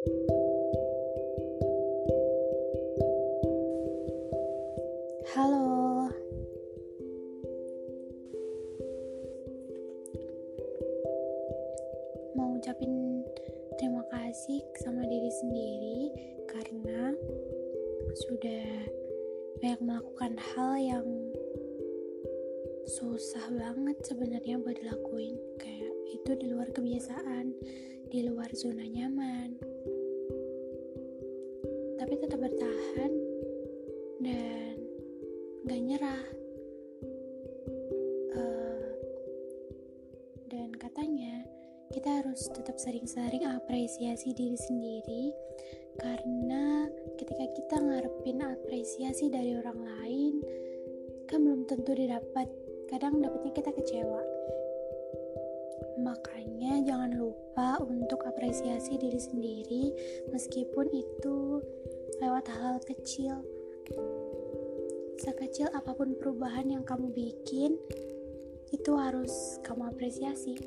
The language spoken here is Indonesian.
Halo. Mau ucapin terima kasih sama diri sendiri karena sudah banyak melakukan hal yang susah banget sebenarnya buat dilakuin kayak itu di luar kebiasaan di luar zona nyaman tapi tetap bertahan dan gak nyerah. Uh, dan katanya kita harus tetap sering-sering apresiasi diri sendiri karena ketika kita ngarepin apresiasi dari orang lain kan belum tentu didapat. Kadang dapetnya kita kecewa makanya jangan lupa untuk apresiasi diri sendiri meskipun itu lewat hal, -hal kecil. Sekecil apa pun perubahan yang kamu bikin itu harus kamu apresiasi